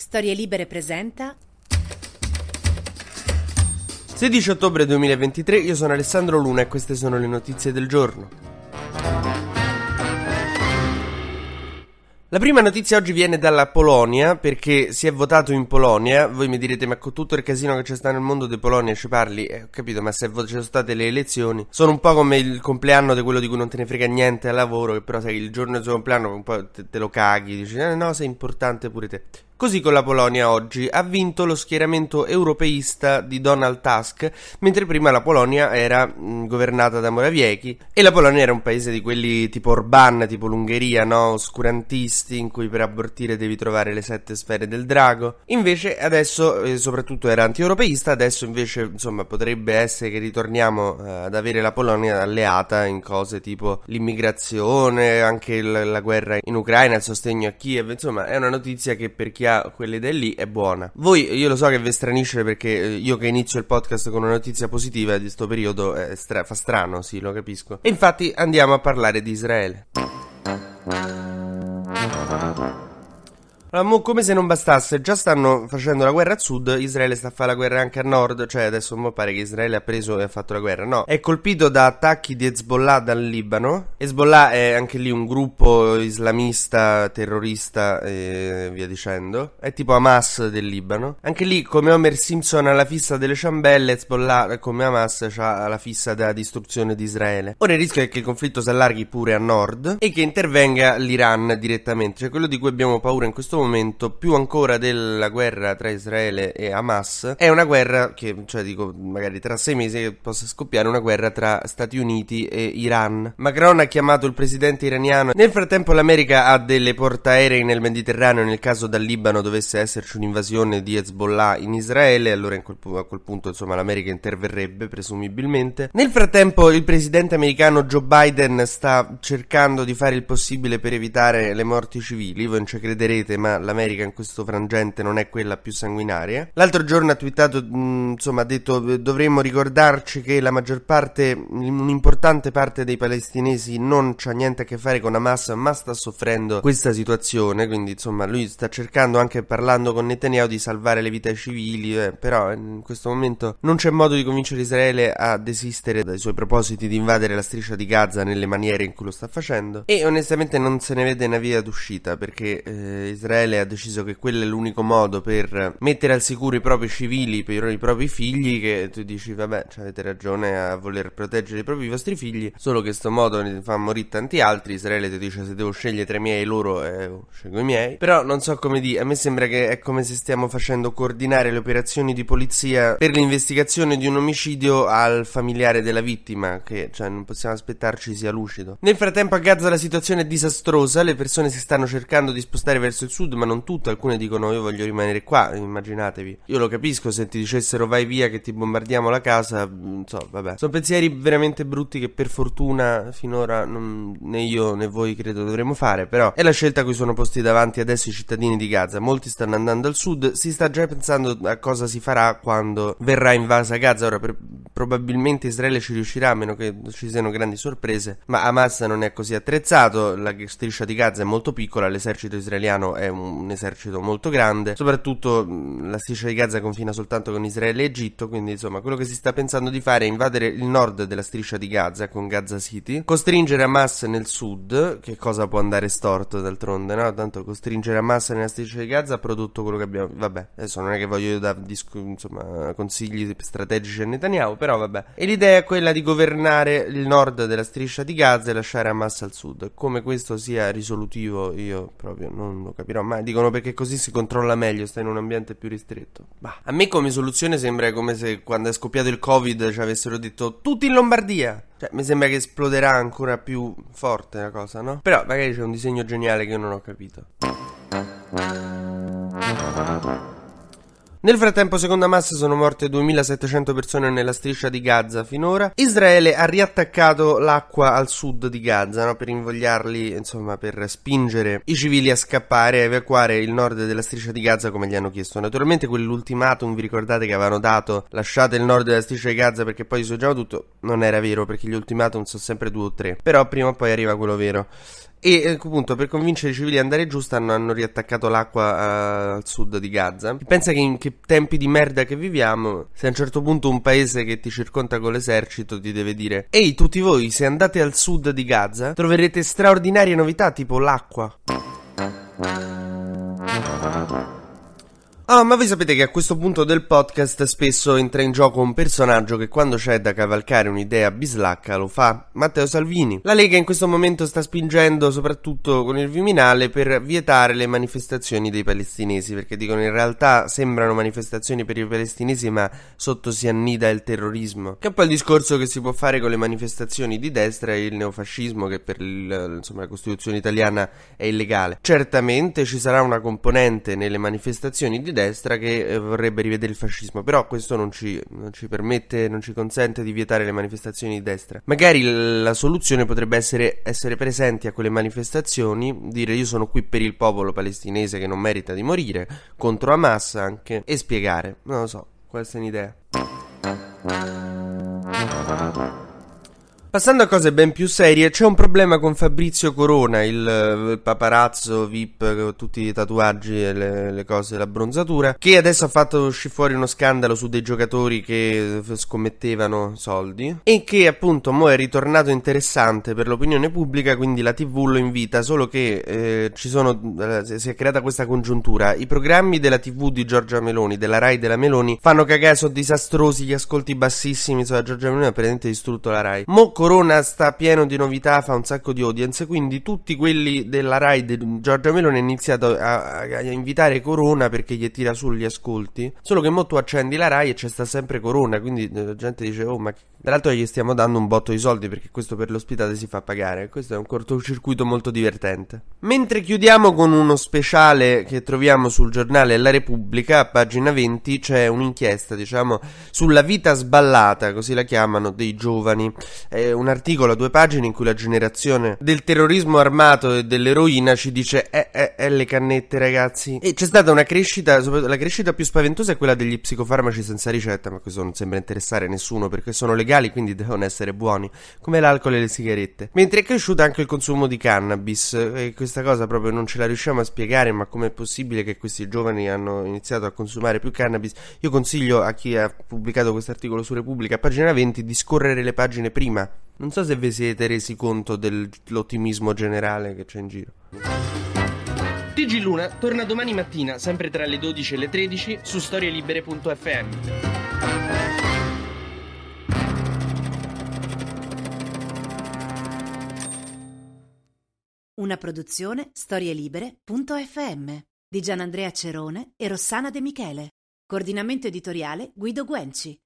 Storie Libere presenta 16 ottobre 2023, io sono Alessandro Luna e queste sono le notizie del giorno. La prima notizia oggi viene dalla Polonia perché si è votato in Polonia. Voi mi direte, ma con tutto il casino che c'è sta nel mondo di Polonia ci parli? Eh, ho capito, ma se ci sono state le elezioni, sono un po' come il compleanno di quello di cui non te ne frega niente al lavoro, che però sai il giorno del suo compleanno un po' te, te lo caghi, dici, eh, no, sei importante pure te. Così con la Polonia oggi ha vinto lo schieramento europeista di Donald Tusk, mentre prima la Polonia era mh, governata da Morawiecki e la Polonia era un paese di quelli tipo Orban, tipo l'Ungheria, no? Oscurantisti, in cui per abortire devi trovare le sette sfere del drago. Invece adesso, eh, soprattutto era anti-europeista, adesso invece insomma potrebbe essere che ritorniamo eh, ad avere la Polonia alleata in cose tipo l'immigrazione, anche l- la guerra in Ucraina, il sostegno a Kiev, insomma è una notizia che per chi ha quelle idee lì è buona. Voi, io lo so che vi stranisce perché eh, io che inizio il podcast con una notizia positiva di questo periodo stra- fa strano, sì, lo capisco. E infatti andiamo a parlare di Israele. Allora, come se non bastasse, già stanno facendo la guerra a sud, Israele sta a fare la guerra anche a nord, cioè adesso mo pare che Israele ha preso e ha fatto la guerra. No, è colpito da attacchi di Hezbollah dal Libano. Hezbollah è anche lì un gruppo islamista, terrorista e via dicendo. È tipo Hamas del Libano. Anche lì, come Homer Simpson ha la fissa delle ciambelle, Hezbollah, come Hamas, ha la fissa della distruzione di Israele. Ora il rischio è che il conflitto si allarghi pure a nord e che intervenga l'Iran direttamente, cioè quello di cui abbiamo paura in questo momento, più ancora della guerra tra Israele e Hamas, è una guerra che, cioè dico, magari tra sei mesi possa scoppiare una guerra tra Stati Uniti e Iran. Macron ha chiamato il presidente iraniano. Nel frattempo l'America ha delle portaerei nel Mediterraneo nel caso dal Libano dovesse esserci un'invasione di Hezbollah in Israele, allora quel, a quel punto insomma l'America interverrebbe presumibilmente. Nel frattempo il presidente americano Joe Biden sta cercando di fare il possibile per evitare le morti civili, voi non ci crederete, ma ma l'America in questo frangente non è quella più sanguinaria. L'altro giorno ha twittato, mm, insomma, ha detto dovremmo ricordarci che la maggior parte, un'importante parte dei palestinesi non c'ha niente a che fare con Hamas, ma sta soffrendo questa situazione, quindi insomma lui sta cercando anche parlando con Netanyahu di salvare le vite civili, eh, però in questo momento non c'è modo di convincere Israele a desistere dai suoi propositi di invadere la striscia di Gaza nelle maniere in cui lo sta facendo e onestamente non se ne vede una via d'uscita perché eh, Israele Israele ha deciso che quello è l'unico modo per mettere al sicuro i propri civili, per i propri figli, che tu dici vabbè, avete ragione a voler proteggere i propri vostri figli, solo che sto modo ne fa morire tanti altri, Israele ti dice se devo scegliere tra i miei loro, eh, scelgo i miei, però non so come dire, a me sembra che è come se stiamo facendo coordinare le operazioni di polizia per l'investigazione di un omicidio al familiare della vittima, che cioè non possiamo aspettarci sia lucido. Nel frattempo a Gaza la situazione è disastrosa, le persone si stanno cercando di spostare verso il sud, sud, ma non tutte. Alcune dicono io voglio rimanere qua, immaginatevi. Io lo capisco se ti dicessero vai via che ti bombardiamo la casa, non so, vabbè. Sono pensieri veramente brutti che per fortuna finora non, né io né voi credo dovremmo fare, però è la scelta a cui sono posti davanti adesso i cittadini di Gaza. Molti stanno andando al sud, si sta già pensando a cosa si farà quando verrà invasa Gaza. Ora per, probabilmente Israele ci riuscirà a meno che ci siano grandi sorprese, ma Hamas non è così attrezzato, la striscia di Gaza è molto piccola, l'esercito israeliano è un esercito molto grande, soprattutto la striscia di Gaza confina soltanto con Israele e Egitto, quindi insomma quello che si sta pensando di fare è invadere il nord della striscia di Gaza con Gaza City, costringere Hamas nel sud, che cosa può andare storto d'altronde, no? Tanto costringere Hamas nella striscia di Gaza ha prodotto quello che abbiamo, vabbè, adesso non è che voglio dare discu- insomma, consigli strategici a Netanyahu, però vabbè. E l'idea è quella di governare il nord della striscia di Gaza e lasciare Hamas al sud. Come questo sia risolutivo io proprio non lo capirò ma dicono perché così si controlla meglio, stai in un ambiente più ristretto. Bah. A me come soluzione sembra come se quando è scoppiato il Covid ci avessero detto tutti in Lombardia. Cioè, mi sembra che esploderà ancora più forte la cosa, no? Però magari c'è un disegno geniale che io non ho capito. Nel frattempo, secondo Hamas, sono morte 2700 persone nella striscia di Gaza finora. Israele ha riattaccato l'acqua al sud di Gaza no? per invogliarli, insomma, per spingere i civili a scappare e evacuare il nord della striscia di Gaza come gli hanno chiesto. Naturalmente, quell'ultimatum, vi ricordate che avevano dato lasciate il nord della striscia di Gaza perché poi distruggiamo tutto, non era vero perché gli ultimatum sono sempre due o tre. Però prima o poi arriva quello vero. E eh, appunto per convincere i civili ad andare giù stanno, hanno riattaccato l'acqua uh, al sud di Gaza. Pensa che in che tempi di merda che viviamo, se a un certo punto un paese che ti circonda con l'esercito ti deve dire Ehi tutti voi, se andate al sud di Gaza troverete straordinarie novità tipo l'acqua. Ah, ma voi sapete che a questo punto del podcast spesso entra in gioco un personaggio che quando c'è da cavalcare un'idea bislacca lo fa, Matteo Salvini. La Lega in questo momento sta spingendo, soprattutto con il Viminale, per vietare le manifestazioni dei palestinesi, perché dicono in realtà sembrano manifestazioni per i palestinesi, ma sotto si annida il terrorismo. Che è poi il discorso che si può fare con le manifestazioni di destra e il neofascismo, che per il, insomma, la Costituzione italiana è illegale. Certamente ci sarà una componente nelle manifestazioni di destra destra che eh, vorrebbe rivedere il fascismo, però questo non ci, non ci, permette, non ci consente di vietare le manifestazioni di destra. Magari la soluzione potrebbe essere essere presenti a quelle manifestazioni, dire io sono qui per il popolo palestinese che non merita di morire, contro Hamas anche, e spiegare, non lo so, questa è un'idea. Passando a cose ben più serie, c'è un problema con Fabrizio Corona, il, il paparazzo VIP con tutti i tatuaggi e le, le, cose, la bronzatura, che adesso ha fatto uscire fuori uno scandalo su dei giocatori che scommettevano soldi e che appunto mo è ritornato interessante per l'opinione pubblica, quindi la TV lo invita, solo che eh, ci sono, eh, si è creata questa congiuntura, i programmi della TV di Giorgia Meloni, della Rai della Meloni, fanno cagare, sono disastrosi, gli ascolti bassissimi, insomma Giorgia Meloni ha praticamente distrutto la Rai. Mo Corona sta pieno di novità, fa un sacco di audience, quindi tutti quelli della Rai di Giorgia Meloni hanno iniziato a, a, invitare Corona perché gli tira su gli ascolti. Solo che mo tu accendi la Rai e c'è sta sempre Corona, quindi la gente dice "Oh, ma tra l'altro gli stiamo dando un botto di soldi perché questo per l'ospitate si fa pagare". Questo è un cortocircuito molto divertente. Mentre chiudiamo con uno speciale che troviamo sul giornale La Repubblica, a pagina 20, c'è un'inchiesta, diciamo, sulla vita sballata, così la chiamano, dei giovani. Eh, un articolo a due pagine in cui la generazione del terrorismo armato e dell'eroina ci dice eh, eh, eh le cannette ragazzi. E c'è stata una crescita la crescita più spaventosa è quella degli psicofarmaci senza ricetta ma questo non sembra interessare nessuno perché sono legali quindi devono essere buoni come l'alcol e le sigarette. Mentre è cresciuto anche il consumo di cannabis e questa cosa proprio non ce la riusciamo a spiegare ma com'è possibile che questi giovani hanno iniziato a consumare più cannabis? Io consiglio a chi ha pubblicato questo articolo su Repubblica a pagina 20 di scorrere le pagine prima non so se vi siete resi conto dell'ottimismo generale che c'è in giro. TG Luna torna domani mattina, sempre tra le 12 e le 13, su storielibere.fm. Una produzione storielibere.fm di Gianandrea Cerone e Rossana De Michele. Coordinamento editoriale Guido Guenci.